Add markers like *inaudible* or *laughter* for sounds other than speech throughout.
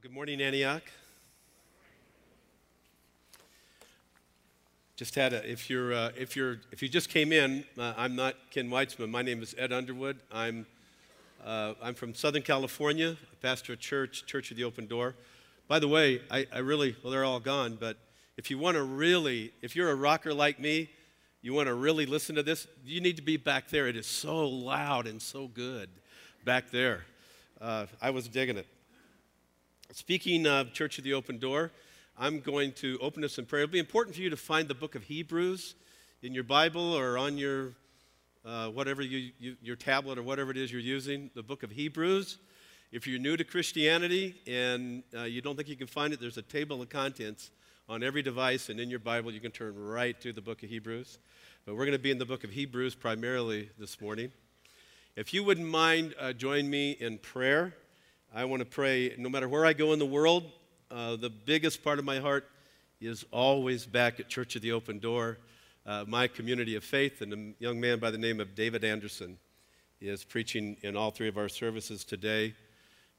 Well, good morning, Antioch. Just had a, if you're, uh, if you're, if you just came in, uh, I'm not Ken Weitzman. My name is Ed Underwood. I'm, uh, I'm from Southern California. Pastor a church, Church of the Open Door. By the way, I, I really, well, they're all gone, but if you want to really, if you're a rocker like me, you want to really listen to this, you need to be back there. It is so loud and so good back there. Uh, I was digging it. Speaking of Church of the Open Door, I'm going to open us in prayer. It'll be important for you to find the book of Hebrews in your Bible or on your uh, whatever you, you, your tablet or whatever it is you're using. The book of Hebrews. If you're new to Christianity and uh, you don't think you can find it, there's a table of contents on every device, and in your Bible you can turn right to the book of Hebrews. But we're going to be in the book of Hebrews primarily this morning. If you wouldn't mind, uh, join me in prayer. I want to pray no matter where I go in the world, uh, the biggest part of my heart is always back at Church of the Open Door, uh, my community of faith. And a young man by the name of David Anderson is preaching in all three of our services today.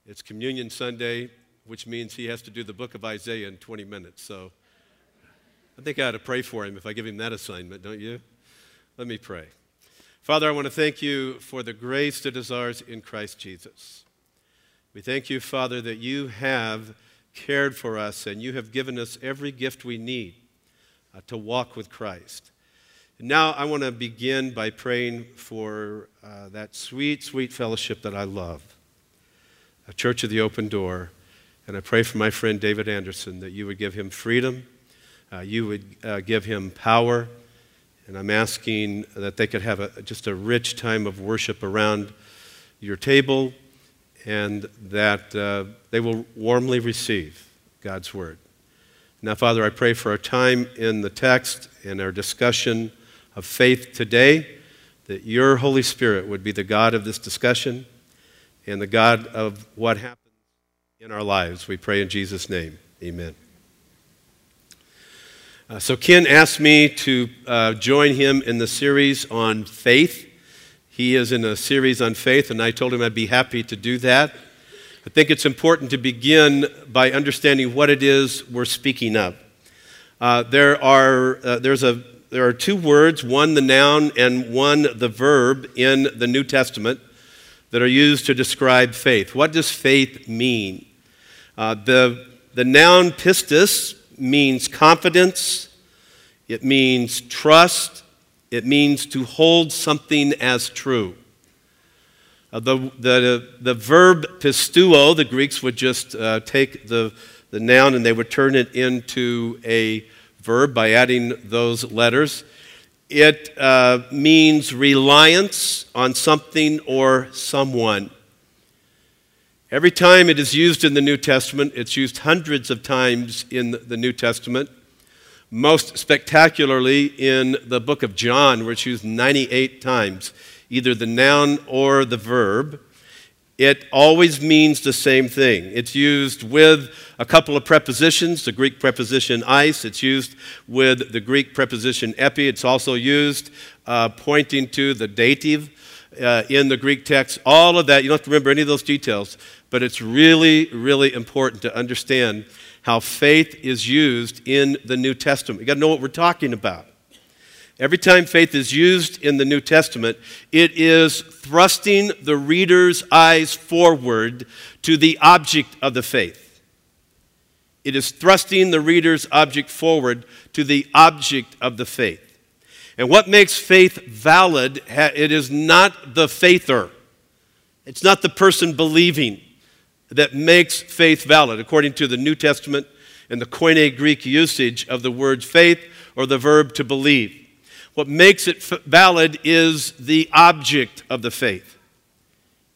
It's Communion Sunday, which means he has to do the book of Isaiah in 20 minutes. So I think I ought to pray for him if I give him that assignment, don't you? Let me pray. Father, I want to thank you for the grace that is ours in Christ Jesus. We thank you, Father, that you have cared for us and you have given us every gift we need uh, to walk with Christ. Now I want to begin by praying for uh, that sweet, sweet fellowship that I love, a church of the open door. And I pray for my friend David Anderson that you would give him freedom, uh, you would uh, give him power. And I'm asking that they could have a, just a rich time of worship around your table and that uh, they will warmly receive God's word. Now, Father, I pray for our time in the text and our discussion of faith today, that your Holy Spirit would be the God of this discussion and the God of what happens in our lives. We pray in Jesus' name. Amen. Uh, so, Ken asked me to uh, join him in the series on faith. He is in a series on faith, and I told him I'd be happy to do that. I think it's important to begin by understanding what it is we're speaking of. Uh, there, are, uh, there's a, there are two words, one the noun and one the verb, in the New Testament that are used to describe faith. What does faith mean? Uh, the, the noun pistis means confidence, it means trust, it means to hold something as true. Uh, the, the, the verb pisteuo, the Greeks would just uh, take the, the noun and they would turn it into a verb by adding those letters. It uh, means reliance on something or someone. Every time it is used in the New Testament, it's used hundreds of times in the New Testament most spectacularly in the book of John, where it's used 98 times, either the noun or the verb. It always means the same thing. It's used with a couple of prepositions, the Greek preposition eis. It's used with the Greek preposition epi. It's also used uh, pointing to the dative uh, in the Greek text. All of that, you don't have to remember any of those details, but it's really, really important to understand how faith is used in the New Testament. You got to know what we're talking about. Every time faith is used in the New Testament, it is thrusting the reader's eyes forward to the object of the faith. It is thrusting the reader's object forward to the object of the faith. And what makes faith valid, it is not the faither. It's not the person believing that makes faith valid, according to the New Testament and the Koine Greek usage of the word faith or the verb to believe. What makes it valid is the object of the faith.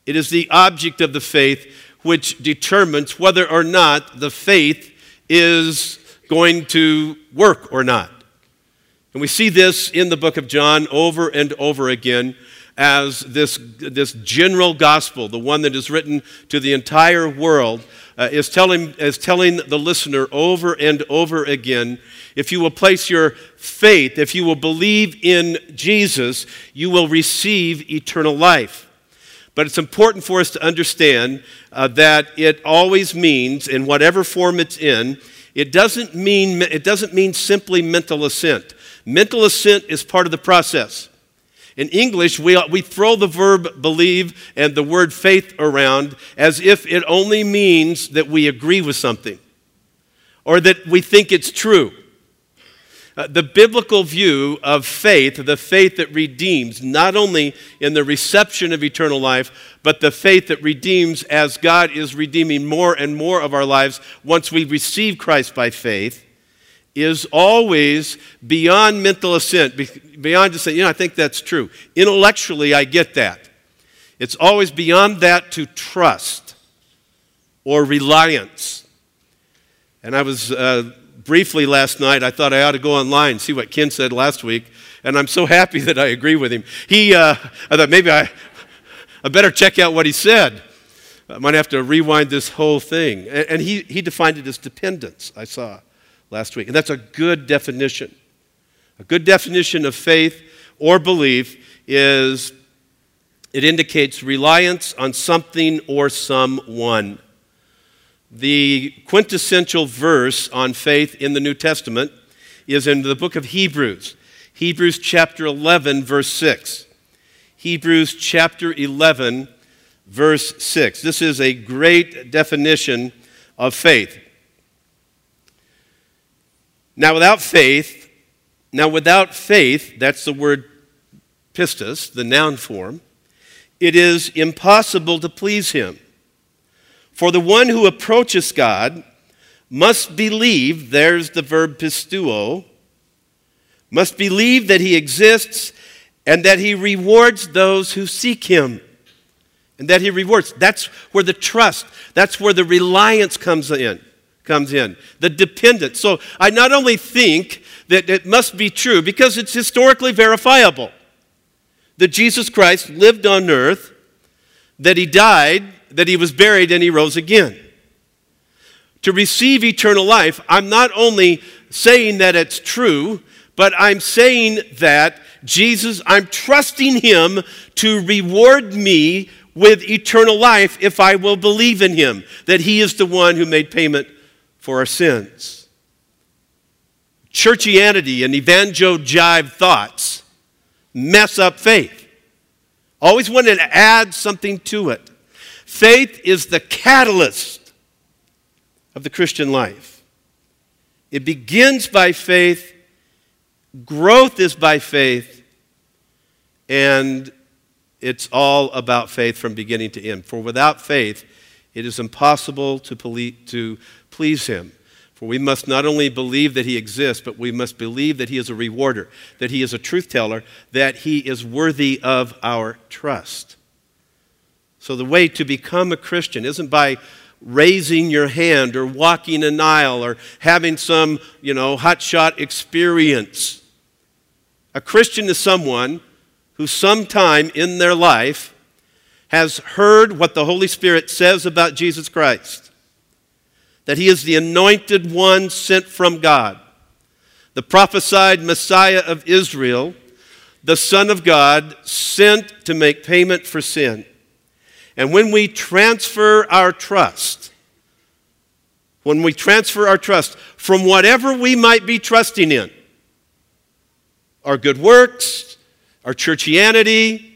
It is the object of the faith which determines whether or not the faith is going to work or not. And we see this in the book of John over and over again as this, this general gospel, the one that is written to the entire world, uh, is, telling, is telling the listener over and over again if you will place your faith, if you will believe in Jesus, you will receive eternal life. But it's important for us to understand uh, that it always means, in whatever form it's in, it doesn't mean, it doesn't mean simply mental assent. Mental assent is part of the process. In English, we, we throw the verb believe and the word faith around as if it only means that we agree with something or that we think it's true. Uh, the biblical view of faith, the faith that redeems, not only in the reception of eternal life, but the faith that redeems as God is redeeming more and more of our lives once we receive Christ by faith, is always beyond mental assent, beyond just saying, you know, I think that's true. Intellectually, I get that. It's always beyond that to trust or reliance. And I was. Uh, briefly last night, I thought I ought to go online see what Ken said last week, and I'm so happy *laughs* that I agree with him. He, uh, I thought maybe I, I better check out what he said. I might have to rewind this whole thing. And, and he, he defined it as dependence, I saw last week. And that's a good definition. A good definition of faith or belief is it indicates reliance on something or someone. The quintessential verse on faith in the New Testament is in the book of Hebrews, Hebrews chapter 11, verse 6. Hebrews chapter 11, verse 6. This is a great definition of faith. Now, without faith, now without faith, that's the word pistis, the noun form, it is impossible to please him. For the one who approaches God must believe, there's the verb pisteuo, must believe that he exists and that he rewards those who seek him. And that he rewards. That's where the trust, that's where the reliance comes in. Comes in. The dependence. So I not only think that it must be true because it's historically verifiable that Jesus Christ lived on earth, that he died, that he was buried and he rose again. To receive eternal life, I'm not only saying that it's true, but I'm saying that Jesus, I'm trusting him to reward me with eternal life if I will believe in him, that he is the one who made payment for our sins. Churchianity and evangel jive thoughts mess up faith. Always want to add something to it. Faith is the catalyst of the Christian life. It begins by faith, growth is by faith, and it's all about faith from beginning to end. For without faith, it is impossible to, to please Him. For we must not only believe that He exists, but we must believe that He is a rewarder, that He is a truth teller, that He is worthy of our trust. So, the way to become a Christian isn't by raising your hand or walking an aisle or having some, you know, hotshot experience. A Christian is someone who sometime in their life has heard what the Holy Spirit says about Jesus Christ that he is the anointed one sent from God, the prophesied Messiah of Israel, the Son of God, sent to make payment for sin. And when we transfer our trust, when we transfer our trust from whatever we might be trusting in, our good works, our churchianity,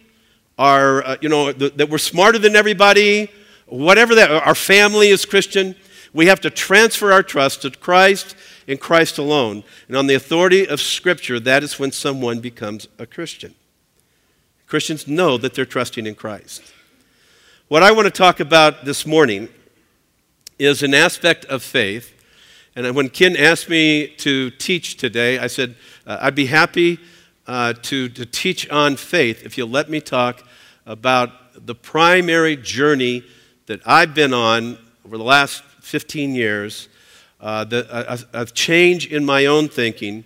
our, uh, you know, the, that we're smarter than everybody, whatever that, our family is Christian, we have to transfer our trust to Christ and Christ alone. And on the authority of Scripture, that is when someone becomes a Christian. Christians know that they're trusting in Christ. What I want to talk about this morning is an aspect of faith. And when Ken asked me to teach today, I said, uh, I'd be happy uh, to, to teach on faith if you'll let me talk about the primary journey that I've been on over the last 15 years, uh, the, a, a change in my own thinking,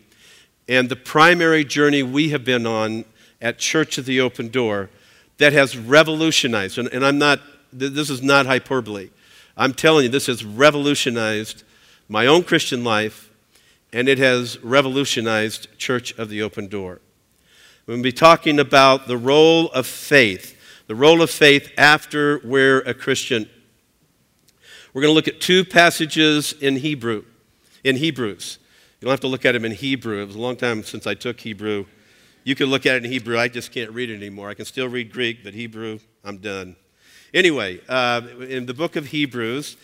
and the primary journey we have been on at Church of the Open Door that has revolutionized, and, and I'm not, this is not hyperbole. I'm telling you, this has revolutionized my own Christian life, and it has revolutionized Church of the Open Door. We're going to be talking about the role of faith, the role of faith after we're a Christian. We're going to look at two passages in Hebrew, in Hebrews. You don't have to look at them in Hebrew. It was a long time since I took Hebrew. You can look at it in Hebrew. I just can't read it anymore. I can still read Greek, but Hebrew, I'm done. Anyway, uh, in the book of Hebrews,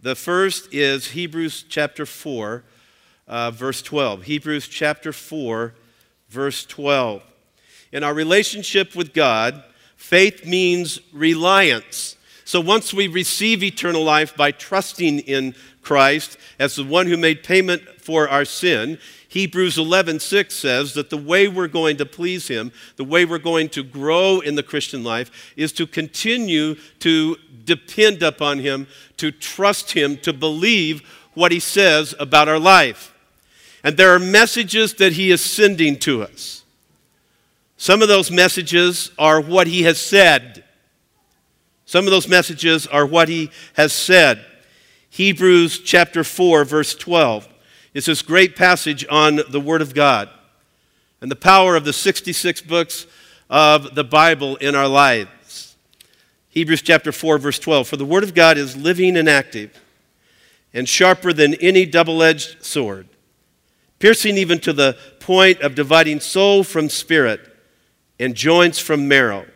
the first is Hebrews chapter 4, uh, verse 12. Hebrews chapter 4, verse 12. In our relationship with God, faith means reliance. So once we receive eternal life by trusting in Christ as the one who made payment for our sin, Hebrews 11:6 says that the way we're going to please him, the way we're going to grow in the Christian life is to continue to depend upon him, to trust him, to believe what he says about our life. And there are messages that he is sending to us. Some of those messages are what he has said. Some of those messages are what he has said. Hebrews chapter 4, verse 12 is this great passage on the Word of God and the power of the 66 books of the Bible in our lives. Hebrews chapter 4, verse 12 For the Word of God is living and active and sharper than any double edged sword, piercing even to the point of dividing soul from spirit and joints from marrow.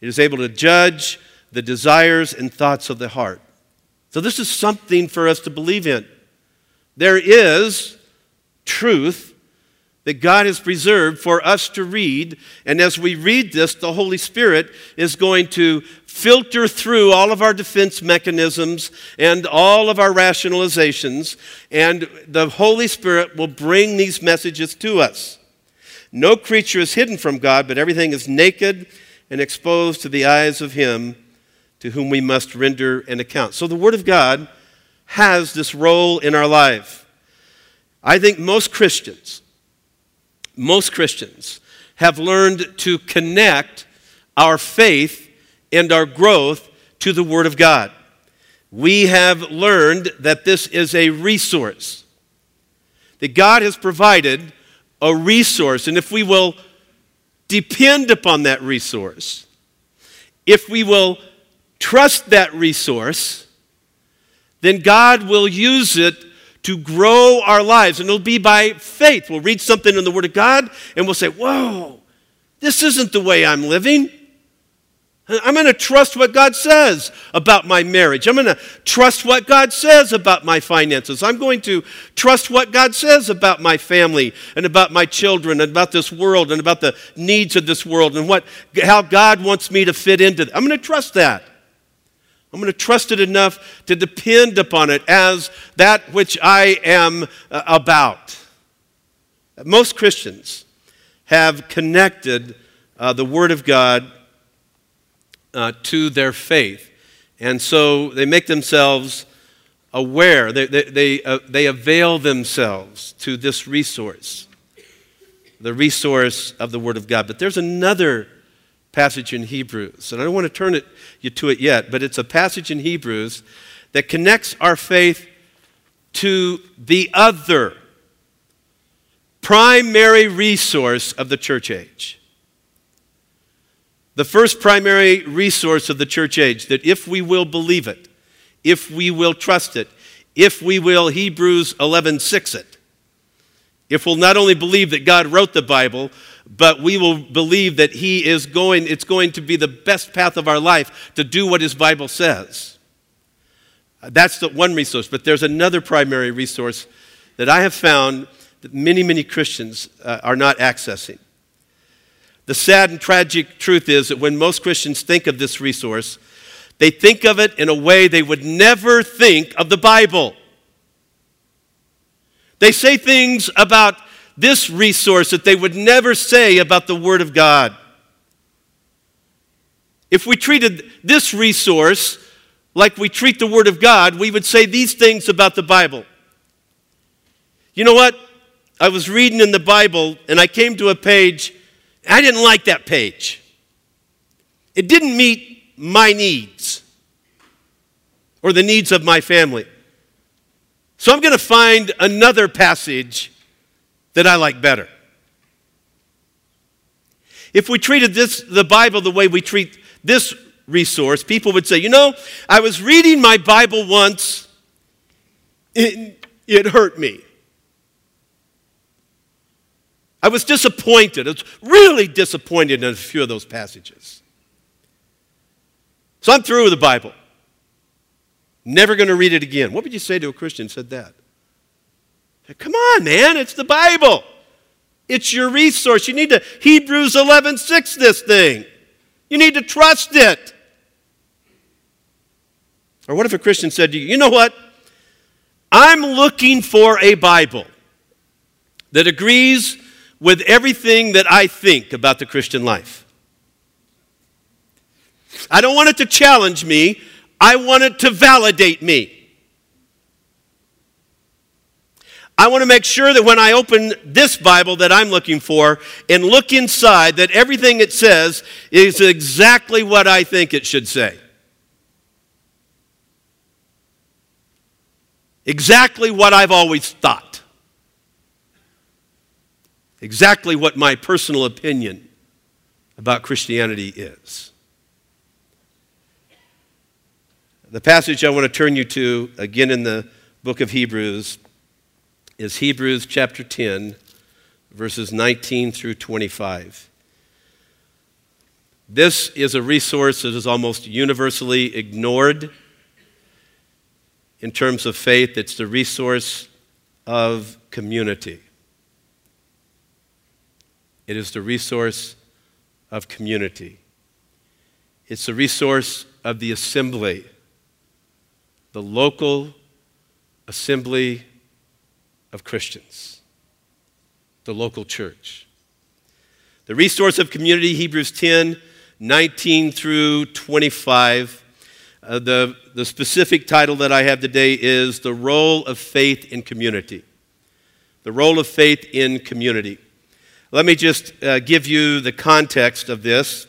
It is able to judge the desires and thoughts of the heart. So, this is something for us to believe in. There is truth that God has preserved for us to read. And as we read this, the Holy Spirit is going to filter through all of our defense mechanisms and all of our rationalizations, and the Holy Spirit will bring these messages to us. No creature is hidden from God, but everything is naked and exposed to the eyes of Him to whom we must render an account. So the Word of God has this role in our life. I think most Christians, most Christians have learned to connect our faith and our growth to the Word of God. We have learned that this is a resource, that God has provided a resource, and if we will depend upon that resource, if we will trust that resource, then God will use it to grow our lives. And it'll be by faith. We'll read something in the Word of God and we'll say, Whoa, this isn't the way I'm living. I'm going to trust what God says about my marriage. I'm going to trust what God says about my finances. I'm going to trust what God says about my family and about my children and about this world and about the needs of this world and what, how God wants me to fit into it. I'm going to trust that. I'm going to trust it enough to depend upon it as that which I am uh, about. Most Christians have connected uh, the Word of God uh, to their faith. And so they make themselves aware, they, they, they, uh, they avail themselves to this resource, the resource of the Word of God. But there's another passage in Hebrews. And I don't want to turn it, you to it yet, but it's a passage in Hebrews that connects our faith to the other primary resource of the church age. The first primary resource of the church age, that if we will believe it, if we will trust it, if we will Hebrews 11:6 it, if we'll not only believe that God wrote the Bible, but we will believe that he is going it's going to be the best path of our life to do what his bible says. That's the one resource but there's another primary resource that i have found that many many christians uh, are not accessing the sad and tragic truth is that when most christians think of this resource they think of it in a way they would never think of the bible they say things about this resource that they would never say about the Word of God. If we treated this resource like we treat the Word of God, we would say these things about the Bible. You know what? I was reading in the Bible and I came to a page, I didn't like that page. It didn't meet my needs or the needs of my family. So I'm going to find another passage that I like better. If we treated this, the Bible the way we treat this resource, people would say, You know, I was reading my Bible once, it, it hurt me. I was disappointed. I was really disappointed in a few of those passages. So I'm through with the Bible. Never going to read it again. What would you say to a Christian said that? Come on, man, it's the Bible. It's your resource. You need to Hebrews 11:6 this thing. You need to trust it. Or what if a Christian said to you, you know what? I'm looking for a Bible that agrees with everything that I think about the Christian life. I don't want it to challenge me, I want it to validate me. I want to make sure that when I open this Bible that I'm looking for and look inside, that everything it says is exactly what I think it should say. Exactly what I've always thought. Exactly what my personal opinion about Christianity is. The passage I want to turn you to, again in the book of Hebrews, is Hebrews chapter 10, verses 19 through 25. This is a resource that is almost universally ignored in terms of faith. It's the resource of community. It is the resource of community. It's the resource of the assembly, the local assembly of Christians, the local church. The resource of community, Hebrews 10 19 through 25. Uh, the, the specific title that I have today is The Role of Faith in Community. The Role of Faith in Community. Let me just uh, give you the context of this.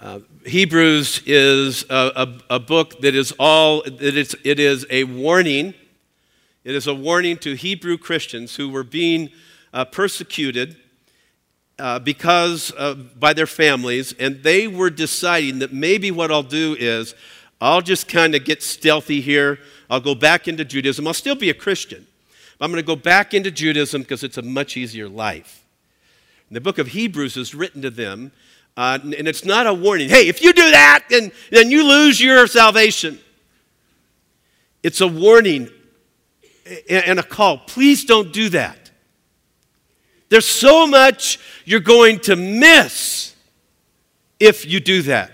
Uh, Hebrews is a, a, a, book that is all, it is, it is a warning it is a warning to Hebrew Christians who were being uh, persecuted uh, because by their families, and they were deciding that maybe what I'll do is I'll just kind of get stealthy here. I'll go back into Judaism. I'll still be a Christian. I'm going to go back into Judaism because it's a much easier life. And the book of Hebrews is written to them, uh, and it's not a warning. Hey, if you do that, then, then you lose your salvation. It's a warning and a call. Please don't do that. There's so much you're going to miss if you do that.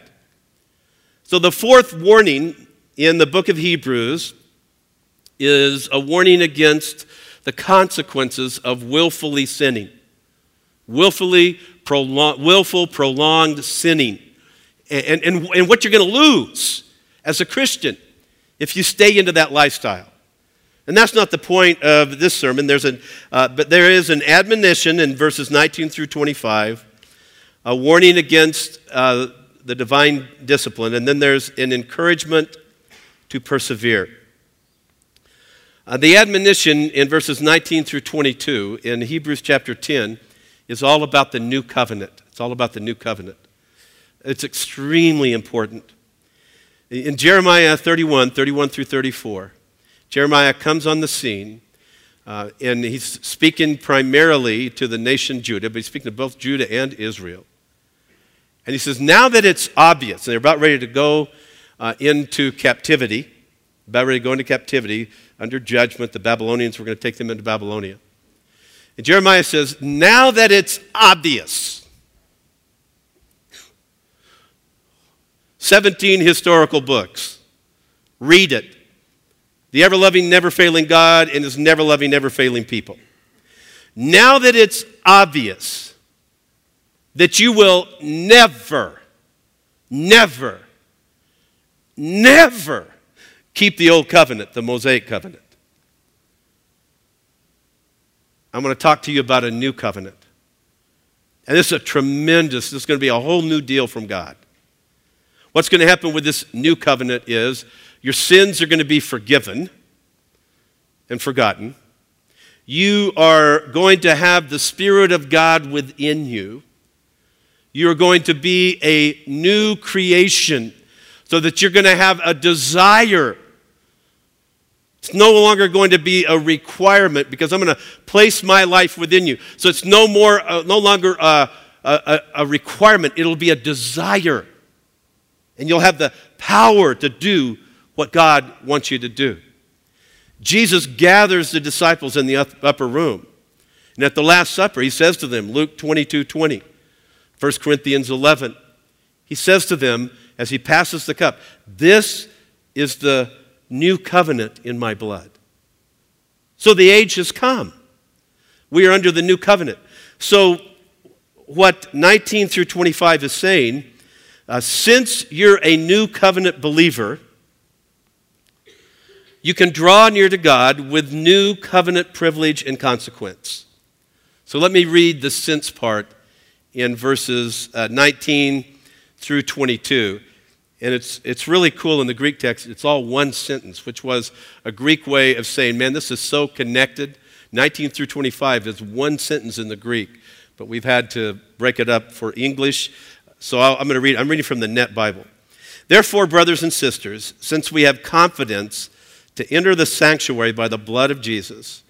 So, the fourth warning in the book of Hebrews is a warning against the consequences of willfully sinning. Willfully prolong, willful, prolonged sinning. And, and, and what you're going to lose as a Christian if you stay into that lifestyle. And that's not the point of this sermon. There's an, uh, but there is an admonition in verses 19 through 25, a warning against uh, the divine discipline, and then there's an encouragement to persevere. Uh, the admonition in verses 19 through 22 in Hebrews chapter 10 is all about the new covenant. It's all about the new covenant. It's extremely important. In Jeremiah 31, 31 through 34, Jeremiah comes on the scene, uh, and he's speaking primarily to the nation Judah, but he's speaking to both Judah and Israel. And he says, Now that it's obvious, and they're about ready to go uh, into captivity, about ready to captivity under judgment, the Babylonians were going to take them into Babylonia. And Jeremiah says, Now that it's obvious, 17 historical books, read it the ever loving, never failing God and his never loving, never failing people. Now that it's obvious that you will never, never, never keep the old covenant, the Mosaic covenant, I'm going to talk to you about a new covenant. And this is a tremendous, this is going to be a whole new deal from God. What's going to happen with this new covenant is your sins are going to be forgiven and forgotten. You are going to have the Spirit of God within you. You're going to be a new creation so that you're going to have a desire. It's no longer going to be a requirement because I'm going to place my life within you. So it's no more, uh, no longer a, a, a requirement. It'll be a desire. And you'll have the power to do what God wants you to do. Jesus gathers the disciples in the upper room. And at the Last Supper, he says to them, Luke 22 20, 1 Corinthians 11, he says to them as he passes the cup, This is the new covenant in my blood. So the age has come. We are under the new covenant. So, what 19 through 25 is saying, uh, since you're a new covenant believer, you can draw near to God with new covenant privilege and consequence. So let me read the since part in verses uh, 19 through 22. And it's, it's really cool in the Greek text. It's all one sentence, which was a Greek way of saying, man, this is so connected. 19 through 25 is one sentence in the Greek, but we've had to break it up for English. So i am going to read, I'm reading from the Net Bible. Therefore, brothers and sisters, since we have confidence to enter the sanctuary by the blood of Jesus,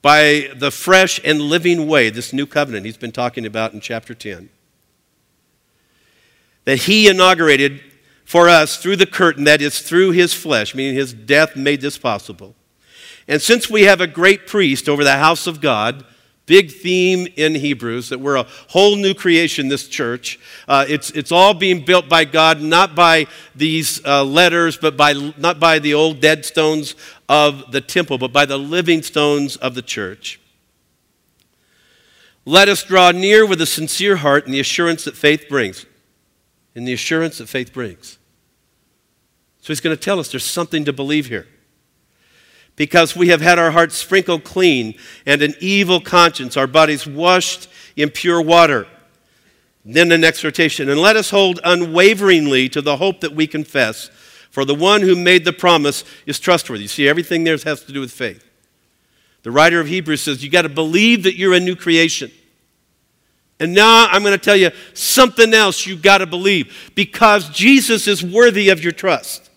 by the fresh and living way, this new covenant he's been talking about in chapter 10, that he inaugurated for us through the curtain, that is, through his flesh, meaning his death made this possible. And since we have a great priest over the house of God, big theme in Hebrews that we're a whole new creation, this church. Uh, it's, it's all being built by God, not by these uh, letters, but by, not by the old dead stones of the temple, but by the living stones of the church. Let us draw near with a sincere heart and the assurance that faith brings. And the assurance that faith brings. So he's going to tell us there's something to believe here because we have had our hearts sprinkled clean and an evil conscience, our bodies washed in pure water. Then an exhortation, and let us hold unwaveringly to the hope that we confess, for the one who made the promise is trustworthy. You see, everything there has to do with faith. The writer of Hebrews says you got to believe that you're a new creation. And now I'm going to tell you something else you've got to believe because Jesus is worthy of your trust.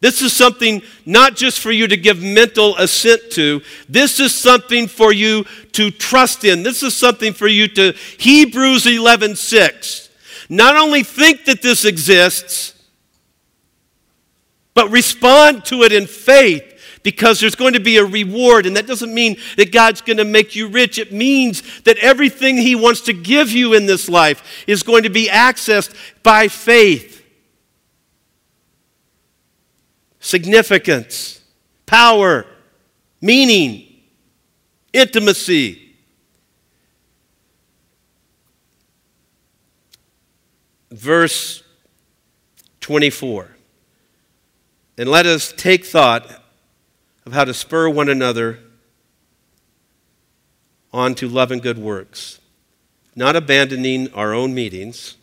This is something not just for you to give mental assent to. This is something for you to trust in. This is something for you to Hebrews 11:6. Not only think that this exists, but respond to it in faith because there's going to be a reward. And that doesn't mean that God's going to make you rich. It means that everything He wants to give you in this life is going to be accessed by faith. Significance, power, meaning, intimacy. Verse 24. And let us take thought of how to spur one another on to love and good works, not abandoning our own meetings,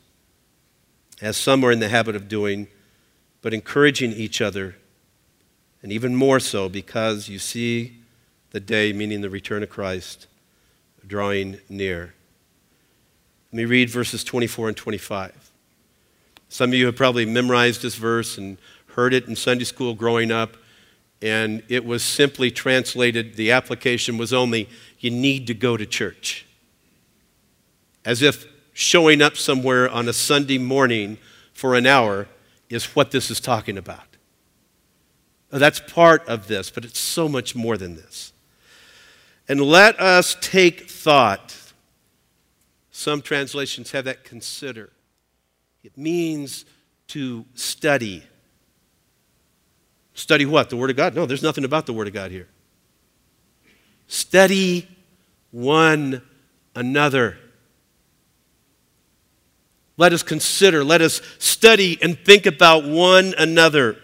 as some are in the habit of doing but encouraging each other, and even more so because you see the day, meaning the return of Christ, drawing near. Let me read verses 24 and 25. Some of you have probably memorized this verse and heard it in Sunday school growing up, and it was simply translated, the application was only, you need to go to church. As if showing up somewhere on a Sunday morning for an hour is what this is talking about. Uh, that's part of this, but it's so much more than this. And let us take thought. Some translations have that consider. It means to study. Study what? The Word of God? No, there's nothing about the Word of God here. Study one another. Let us consider, let us study and think about one another.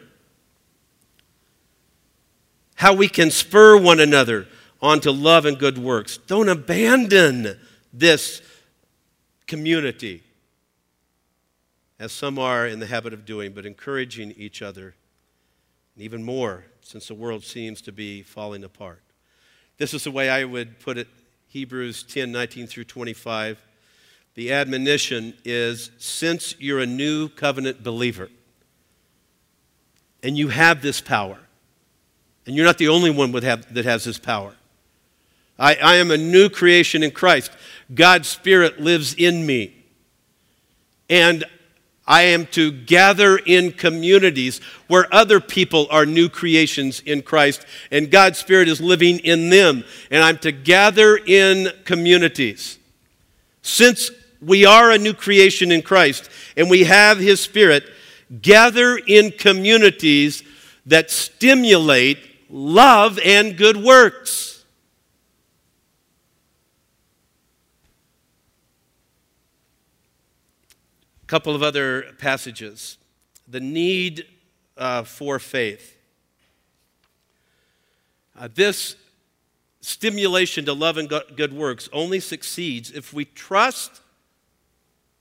How we can spur one another on to love and good works. Don't abandon this community, as some are in the habit of doing, but encouraging each other, and even more since the world seems to be falling apart. This is the way I would put it Hebrews 10 19 through 25 the admonition is since you're a new covenant believer and you have this power, and you're not the only one have, that has this power. I, I am a new creation in Christ. God's Spirit lives in me. And I am to gather in communities where other people are new creations in Christ and God's Spirit is living in them. And I'm to gather in communities. Since we are a new creation in Christ and we have His Spirit, gather in communities that stimulate love and good works. A couple of other passages. The need uh, for faith. Uh, this stimulation to love and good works only succeeds if we trust.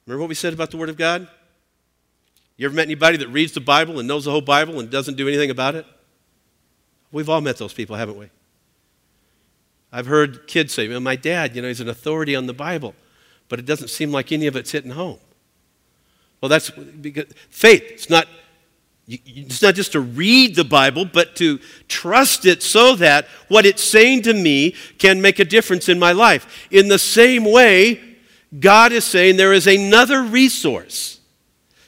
Remember what we said about the Word of God? You ever met anybody that reads the Bible and knows the whole Bible and doesn't do anything about it? We've all met those people, haven't we? I've heard kids say, well, my dad, you know, he's an authority on the Bible, but it doesn't seem like any of it's hitting home. Well, that's because faith. It's not, it's not just to read the Bible, but to trust it so that what it's saying to me can make a difference in my life. In the same way, God is saying there is another resource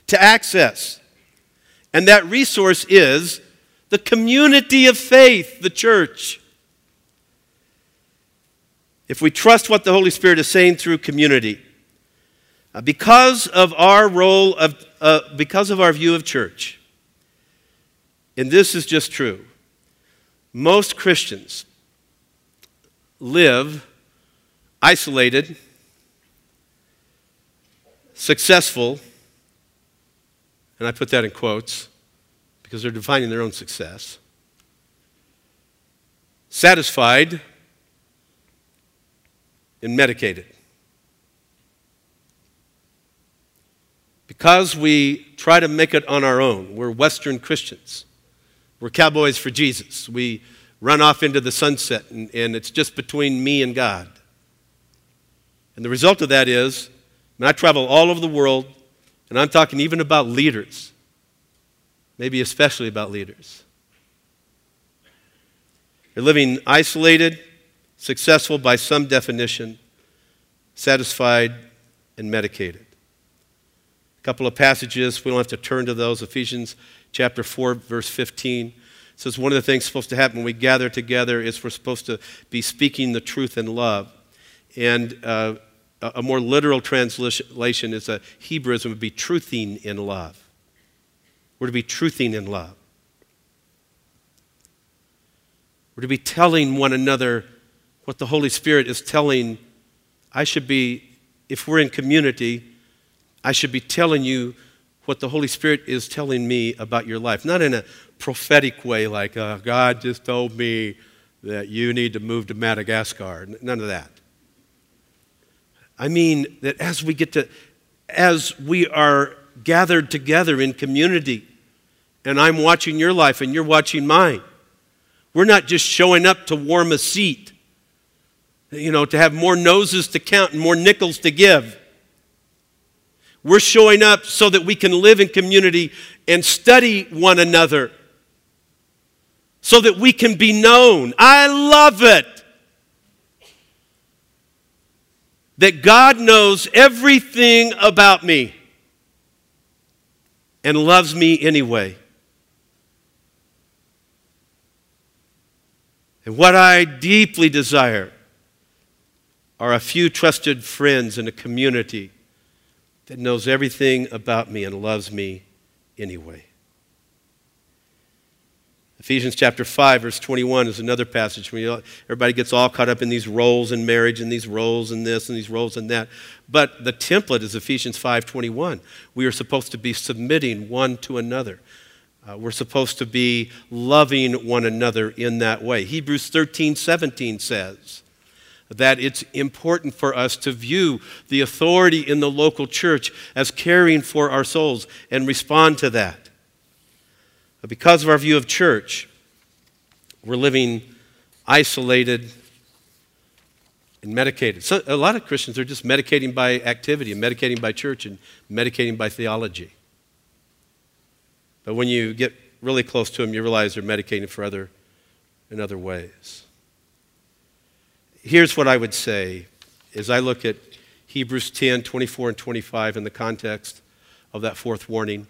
to access. And that resource is the community of faith, the church. If we trust what the Holy Spirit is saying through community, uh, because of our role of, uh, because of our view of church, and this is just true, most Christians live isolated, successful, and I put that in quotes because they're defining their own success, satisfied, and medicated. Because we try to make it on our own, we're Western Christians. We're cowboys for Jesus. We run off into the sunset, and, and it's just between me and God. And the result of that is, and I travel all over the world, and I'm talking even about leaders, maybe especially about leaders. They're living isolated, successful by some definition, satisfied, and medicated. A couple of passages, we don't have to turn to those. Ephesians chapter 4, verse 15 says one of the things supposed to happen when we gather together is we're supposed to be speaking the truth in love. And uh, a more literal translation is a Hebraism would be truthing in love. We're to be truthing in love. We're to be telling one another what the Holy Spirit is telling. I should be, if we're in community, I should be telling you what the Holy Spirit is telling me about your life. Not in a prophetic way, like, uh, God just told me that you need to move to Madagascar. None of that. I mean that as we get to, as we are gathered together in community, and I'm watching your life and you're watching mine, we're not just showing up to warm a seat, you know, to have more noses to count and more nickels to give. We're showing up so that we can live in community and study one another so that we can be known. I love it. That God knows everything about me and loves me anyway. And what I deeply desire are a few trusted friends in a community that knows everything about me and loves me anyway. Ephesians chapter 5, verse 21 is another passage where everybody gets all caught up in these roles in marriage and these roles in this and these roles in that. But the template is Ephesians 5:21. We are supposed to be submitting one to another. Uh, we're supposed to be loving one another in that way. Hebrews 13, 17 says, that it's important for us to view the authority in the local church as caring for our souls and respond to that. But because of our view of church, we're living isolated, and medicated. So, a lot of Christians are just medicating by activity and medicating by church and medicating by theology. But when you get really close to them, you realize they're medicating for other in other ways. Here's what I would say as I look at Hebrews 10, 24, and 25 in the context of that fourth warning.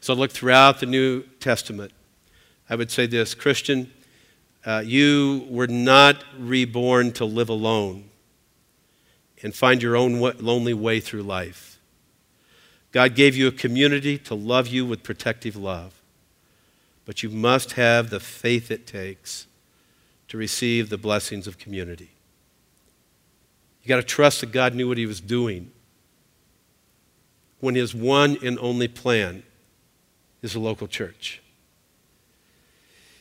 So I look throughout the New Testament. I would say this Christian, uh, you were not reborn to live alone and find your own lonely way through life. God gave you a community to love you with protective love. But you must have the faith it takes to receive the blessings of community. You got to trust that God knew what He was doing when His one and only plan is a local church.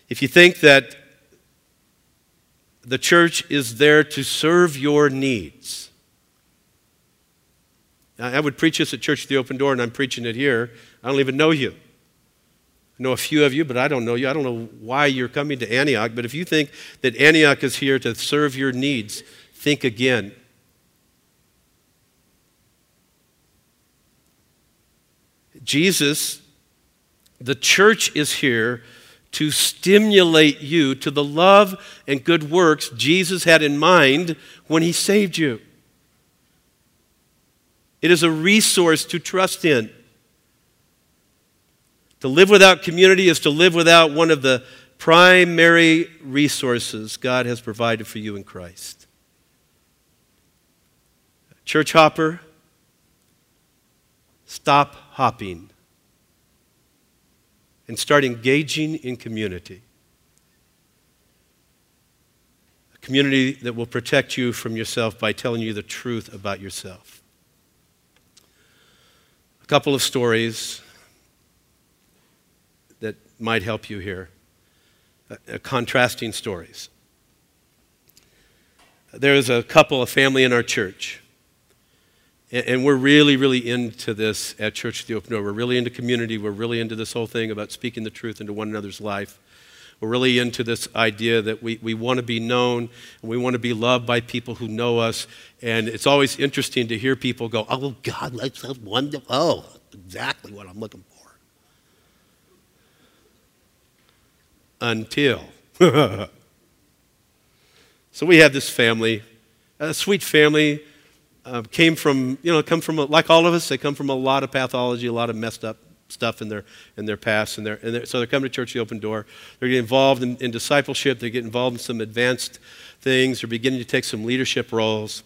If you think that the church is there to serve your needs, I would preach this at Church the Open Door, and I'm preaching it here. I don't even know you. I know a few of you, but I don't know you. I don't know why you're coming to Antioch, but if you think that Antioch is here to serve your needs, think again. Jesus, the church is here to stimulate you to the love and good works Jesus had in mind when he saved you. It is a resource to trust in. To live without community is to live without one of the primary resources God has provided for you in Christ. Church hopper, stop hopping and start engaging in community. A community that will protect you from yourself by telling you the truth about yourself. Couple of stories that might help you here. Uh, uh, contrasting stories. There is a couple, a family in our church. And, and we're really, really into this at Church of the Open Door. We're really into community. We're really into this whole thing about speaking the truth into one another's life. We're really into this idea that we, we want to be known and we want to be loved by people who know us. And it's always interesting to hear people go, Oh, God, have one. Oh, exactly what I'm looking for. until. *laughs* so we have this family, a sweet family, uh, came from, you know, come from, like all of us, they come from a lot of pathology, a lot of messed up stuff in their, in their past. And, they're, and they're, so they're coming to church, the open door. They're getting involved in, in discipleship. They get involved in some advanced things. They're beginning to take some leadership roles.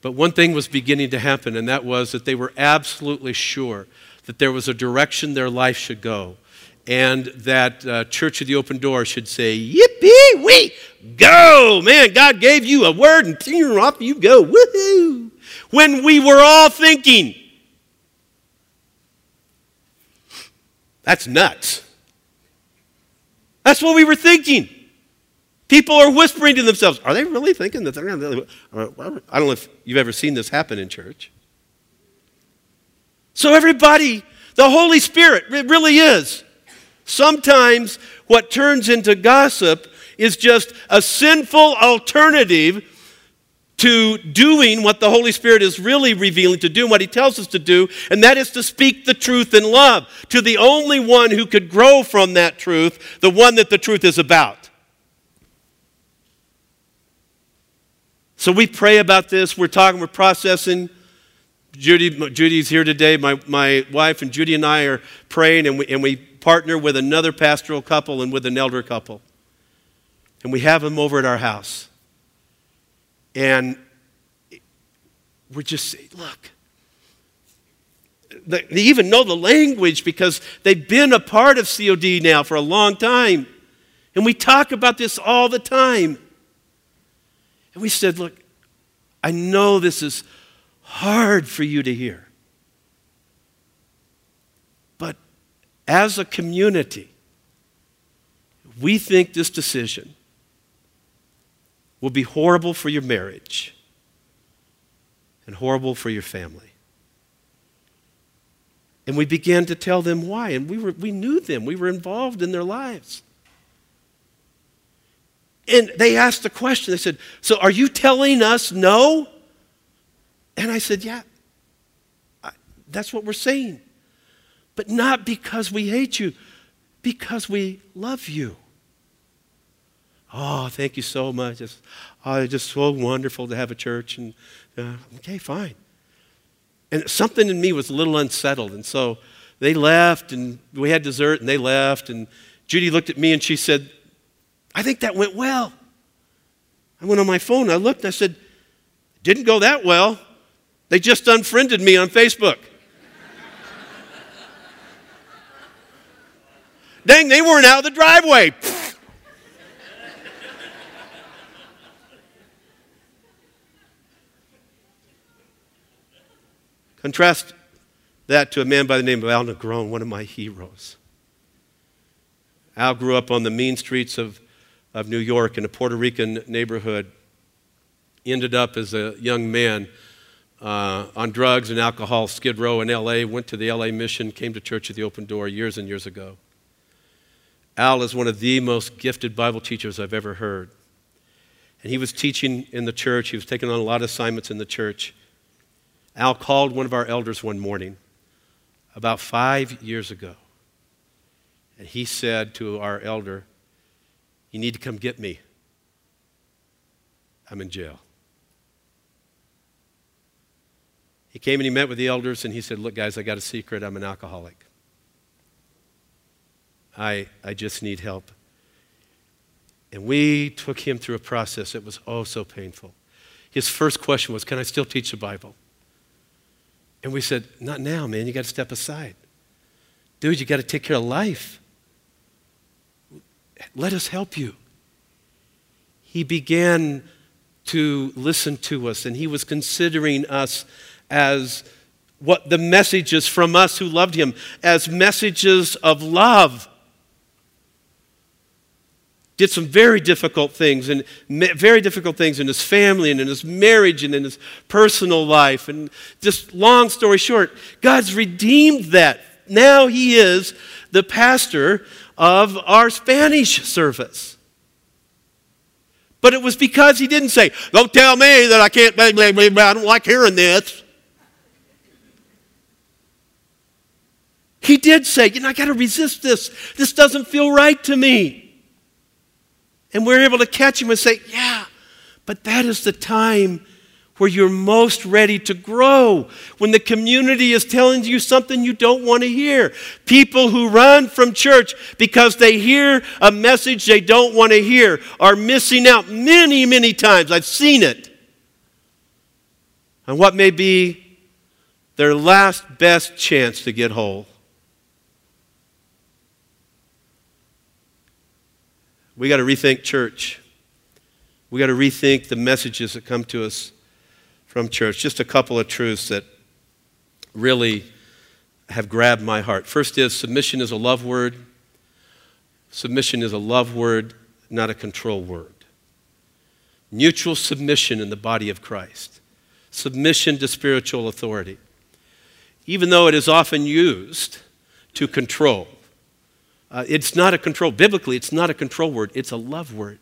But one thing was beginning to happen, and that was that they were absolutely sure that there was a direction their life should go and that uh, Church of the Open Door should say, Yippee, we go! Man, God gave you a word, and off you go. Woohoo! When we were all thinking, that's nuts. That's what we were thinking. People are whispering to themselves, are they really thinking that they're going to. I don't know if you've ever seen this happen in church. So, everybody, the Holy Spirit, it really is Sometimes what turns into gossip is just a sinful alternative to doing what the Holy Spirit is really revealing to do, what He tells us to do, and that is to speak the truth in love to the only one who could grow from that truth, the one that the truth is about. So we pray about this, we're talking, we're processing. Judy, Judy's here today. My, my wife and Judy and I are praying, and we, and we partner with another pastoral couple and with an elder couple. And we have them over at our house. And we're just look, they even know the language because they've been a part of COD now for a long time. And we talk about this all the time. And we said, look, I know this is hard for you to hear. But as a community, we think this decision will be horrible for your marriage and horrible for your family. And we began to tell them why. And we, were, we knew them, we were involved in their lives. And they asked the question. They said, So are you telling us no? And I said, Yeah, I, that's what we're saying. But not because we hate you, because we love you. Oh, thank you so much. It's, oh, it's just so wonderful to have a church. And uh, okay, fine. And something in me was a little unsettled. And so they left, and we had dessert, and they left. And Judy looked at me and she said, I think that went well. I went on my phone, I looked, I said, Didn't go that well. They just unfriended me on Facebook. *laughs* Dang, they weren't out of the driveway. Contrast that to a man by the name of Al Negron, one of my heroes. Al grew up on the mean streets of, of New York in a Puerto Rican neighborhood. He ended up as a young man uh, on drugs and alcohol, Skid Row in LA, went to the LA mission, came to church at the open door years and years ago. Al is one of the most gifted Bible teachers I've ever heard. And he was teaching in the church, he was taking on a lot of assignments in the church. Al called one of our elders one morning about five years ago. And he said to our elder, You need to come get me. I'm in jail. He came and he met with the elders and he said, Look, guys, I got a secret. I'm an alcoholic. I, I just need help. And we took him through a process that was oh so painful. His first question was, Can I still teach the Bible? And we said, Not now, man. You got to step aside. Dude, you got to take care of life. Let us help you. He began to listen to us, and he was considering us as what the messages from us who loved him, as messages of love did some very difficult things and very difficult things in his family and in his marriage and in his personal life. And just long story short, God's redeemed that. Now he is the pastor of our Spanish service. But it was because he didn't say, Don't tell me that I can't, blah, blah, blah, I don't like hearing this. He did say, You know, I got to resist this. This doesn't feel right to me. And we're able to catch him and say, Yeah, but that is the time where you're most ready to grow. When the community is telling you something you don't want to hear. People who run from church because they hear a message they don't want to hear are missing out many, many times. I've seen it. And what may be their last best chance to get whole. We got to rethink church. We got to rethink the messages that come to us from church. Just a couple of truths that really have grabbed my heart. First is submission is a love word. Submission is a love word, not a control word. Mutual submission in the body of Christ. Submission to spiritual authority. Even though it is often used to control, uh, it's not a control, biblically, it's not a control word, it's a love word.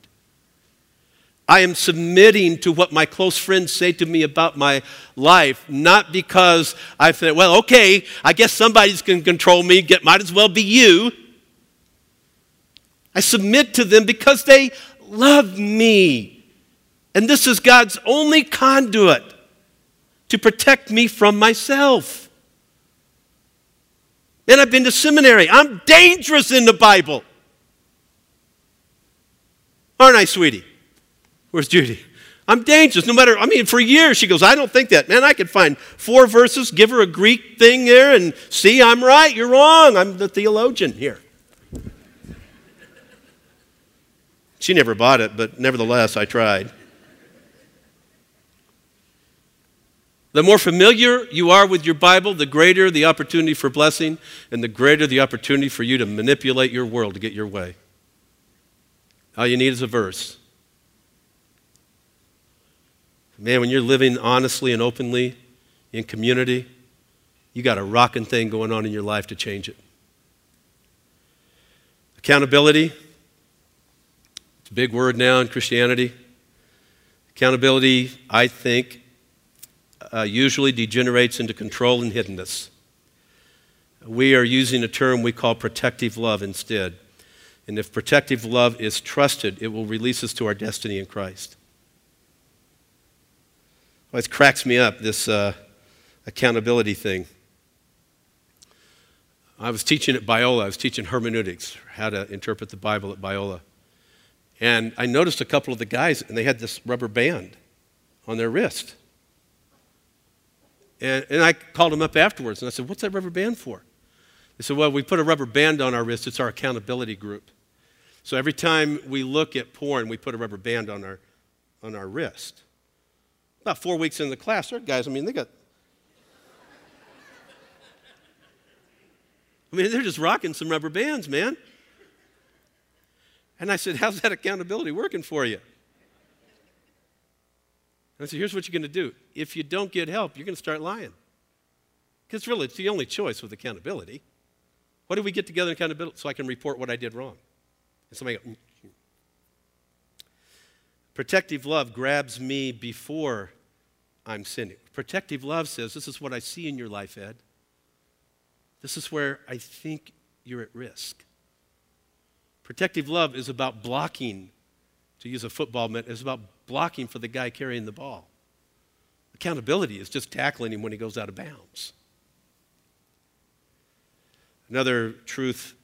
I am submitting to what my close friends say to me about my life, not because I think, well, okay, I guess somebody's going to control me, might as well be you. I submit to them because they love me. And this is God's only conduit to protect me from myself. And I've been to seminary. I'm dangerous in the Bible. Aren't I, sweetie? Where's Judy? I'm dangerous. No matter, I mean, for years she goes, I don't think that. Man, I could find four verses, give her a Greek thing there, and see, I'm right, you're wrong. I'm the theologian here. She never bought it, but nevertheless, I tried. The more familiar you are with your Bible, the greater the opportunity for blessing and the greater the opportunity for you to manipulate your world to get your way. All you need is a verse. Man, when you're living honestly and openly in community, you got a rocking thing going on in your life to change it. Accountability. It's a big word now in Christianity. Accountability, I think, uh, usually degenerates into control and hiddenness. We are using a term we call protective love instead. And if protective love is trusted, it will release us to our destiny in Christ. Always cracks me up, this uh, accountability thing. I was teaching at Biola, I was teaching hermeneutics, how to interpret the Bible at Biola. And I noticed a couple of the guys, and they had this rubber band on their wrist. And, and I called them up afterwards, and I said, What's that rubber band for? They said, Well, we put a rubber band on our wrist, it's our accountability group. So every time we look at porn, we put a rubber band on our, on our wrist. About four weeks in the class, our guys, I mean, they got. I mean, they're just rocking some rubber bands, man. And I said, How's that accountability working for you? And said, Here's what you're going to do. If you don't get help, you're going to start lying. Because really, it's the only choice with accountability. What do we get together in accountability? So I can report what I did wrong. And somebody go, mm. Protective love grabs me before I'm sinning. Protective love says, This is what I see in your life, Ed. This is where I think you're at risk. Protective love is about blocking, to use a football met, is about blocking for the guy carrying the ball. Accountability is just tackling him when he goes out of bounds. Another truth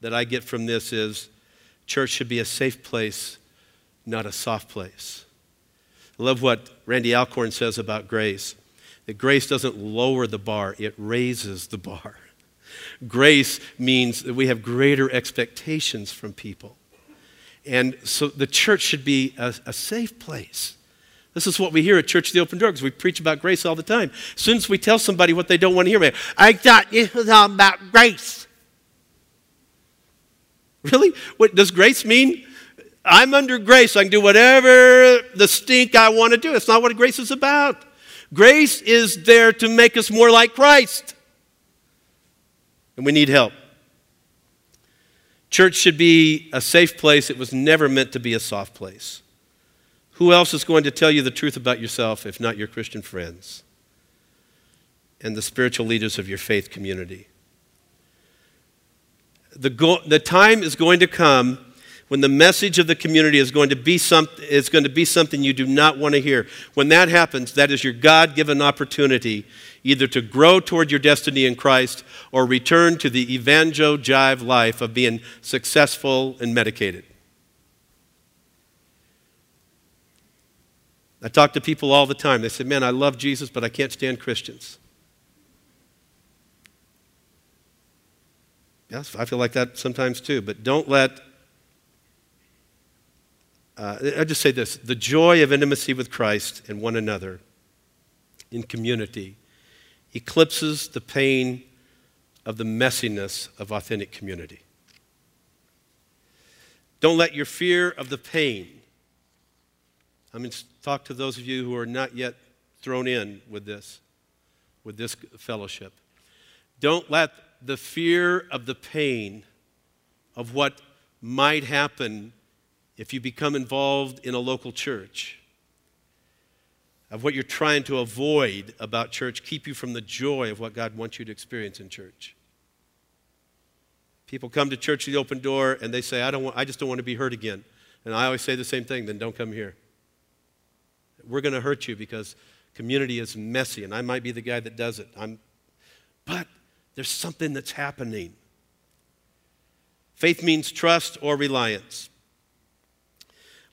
that I get from this is church should be a safe place, not a soft place. I love what Randy Alcorn says about grace that grace doesn't lower the bar, it raises the bar. *laughs* Grace means that we have greater expectations from people. And so the church should be a, a safe place. This is what we hear at Church the Open Door because we preach about grace all the time. As soon as we tell somebody what they don't want to hear, I thought it was all about grace. Really? What does grace mean? I'm under grace. I can do whatever the stink I want to do. That's not what grace is about. Grace is there to make us more like Christ and we need help. Church should be a safe place. It was never meant to be a soft place. Who else is going to tell you the truth about yourself if not your Christian friends and the spiritual leaders of your faith community? The, go- the time is going to come when the message of the community is going to be something is going to be something you do not want to hear. When that happens that is your god-given opportunity either to grow toward your destiny in christ or return to the evangel jive life of being successful and medicated. I talk to people all the time. They say man i love jesus but i can't stand christians. Yes i feel like that sometimes too but don't let uh, I just say this the joy of intimacy with Christ and one another in community eclipses the pain of the messiness of authentic community. Don't let your fear of the pain, I mean, talk to those of you who are not yet thrown in with this, with this fellowship. Don't let the fear of the pain of what might happen if you become involved in a local church, of what you're trying to avoid about church, keep you from the joy of what God wants you to experience in church. People come to church the open door and they say, I, don't want, I just don't want to be hurt again. And I always say the same thing then don't come here. We're going to hurt you because community is messy, and I might be the guy that does it. I'm, but there's something that's happening. Faith means trust or reliance.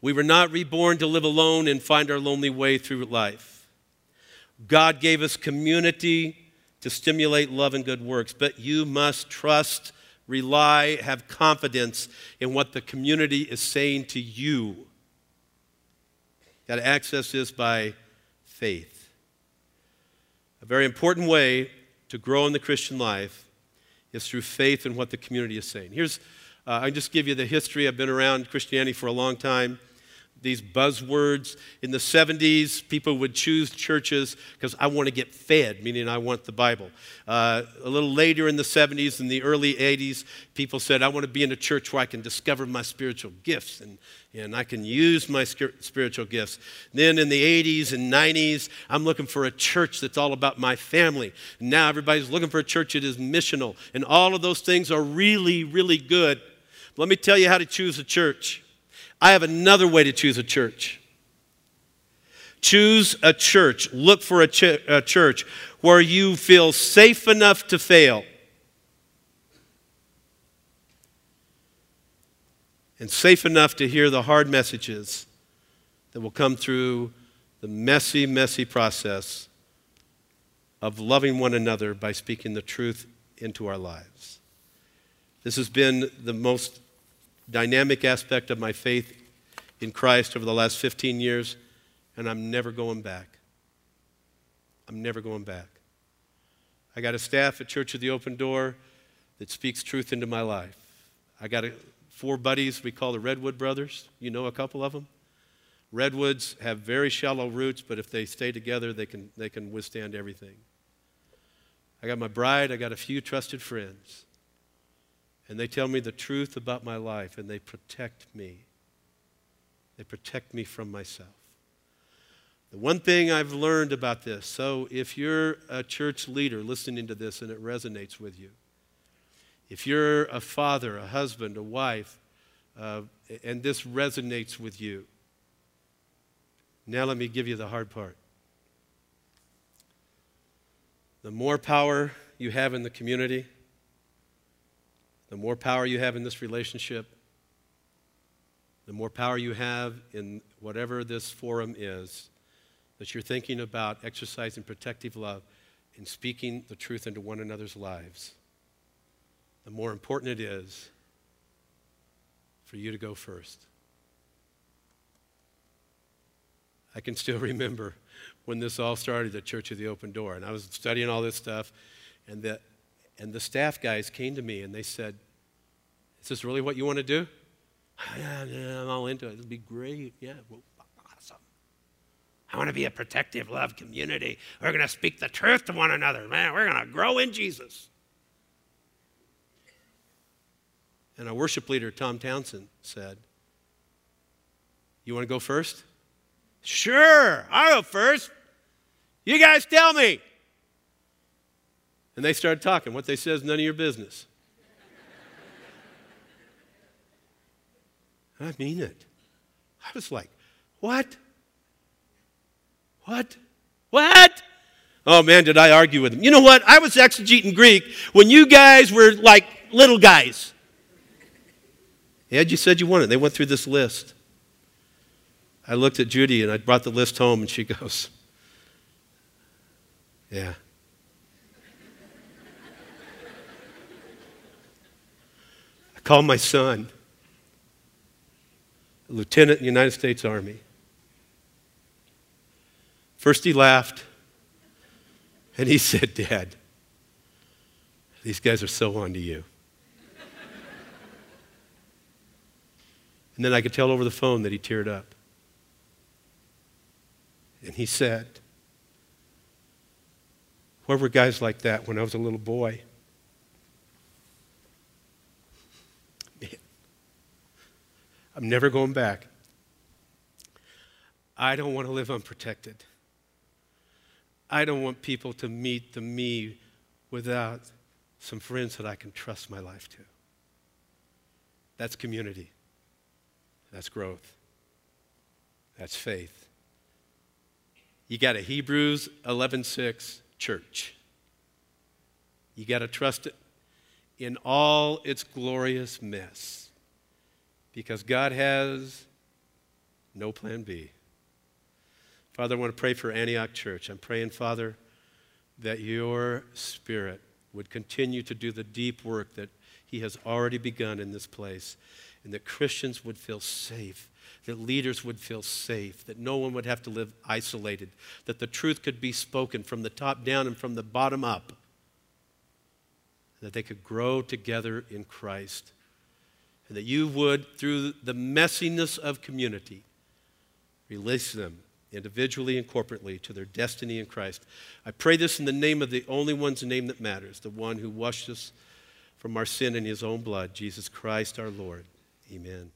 We were not reborn to live alone and find our lonely way through life. God gave us community to stimulate love and good works, but you must trust, rely, have confidence in what the community is saying to you. Got to access this by faith. A very important way to grow in the Christian life is through faith in what the community is saying. Here's, uh, I just give you the history. I've been around Christianity for a long time these buzzwords. In the 70s, people would choose churches because I want to get fed, meaning I want the Bible. Uh, a little later in the 70s, in the early 80s, people said, I want to be in a church where I can discover my spiritual gifts and, and I can use my spiritual gifts. Then in the 80s and 90s, I'm looking for a church that's all about my family. Now everybody's looking for a church that is missional. And all of those things are really, really good. Let me tell you how to choose a church. I have another way to choose a church. Choose a church. Look for a, ch- a church where you feel safe enough to fail. And safe enough to hear the hard messages that will come through the messy, messy process of loving one another by speaking the truth into our lives. This has been the most dynamic aspect of my faith in Christ over the last 15 years, and I'm never going back. I'm never going back. I got a staff at Church of the Open Door that speaks truth into my life. I got a, four buddies we call the Redwood Brothers. You know a couple of them? Redwoods have very shallow roots, but if they stay together, they can, they can withstand everything. I got my bride, I got a few trusted friends and they tell me the truth about my life and they protect me. They protect me from myself. The one thing I've learned about this so if you're a church leader listening to this and it resonates with you, if you're a father, a husband, a wife, uh, and this resonates with you, now let me give you the hard part. The more power you have in the community, the more power you have in this relationship, the more power you have in whatever this forum is, that you're thinking about exercising protective love and speaking the truth into one another's lives, the more important it is for you to go first. I can still *laughs* remember when this all started at Church of the Open Door, and I was studying all this stuff, and the, and the staff guys came to me and they said, Is this really what you want to do? *sighs* Yeah, yeah, I'm all into it. It'll be great. Yeah, awesome. I want to be a protective love community. We're going to speak the truth to one another, man. We're going to grow in Jesus. And our worship leader, Tom Townsend, said, You want to go first? Sure, I'll go first. You guys tell me. And they started talking. What they said is none of your business. I mean it. I was like, what? What? What? Oh man, did I argue with him. You know what? I was exegeting Greek when you guys were like little guys. Ed, you said you wanted. They went through this list. I looked at Judy and I brought the list home and she *laughs* goes, Yeah. I called my son lieutenant in the United States Army. First, he laughed, and he *laughs* said, Dad, these guys are so on to you. and then I could tell over the phone that he teared up. And he said, Where were guys like that when I was a little boy? I'm never going back. I don't want to live unprotected. I don't want people to meet the me without some friends that I can trust my life to. That's community. That's growth. That's faith. You got a Hebrews 11:6 church. You got to trust it in all its glorious mess because God has no plan B. Father, I want to pray for Antioch Church. I'm praying, Father, that your Spirit would continue to do the deep work that He has already begun in this place, and that Christians would feel safe, that leaders would feel safe, that no one would have to live isolated, that the truth could be spoken from the top down and from the bottom up, that they could grow together in Christ and that you would, through the messiness of community, release them individually and corporately to their destiny in Christ. I pray this in the name of the only one's name that matters, the one who washed us from our sin in his own blood, Jesus Christ our Lord. Amen.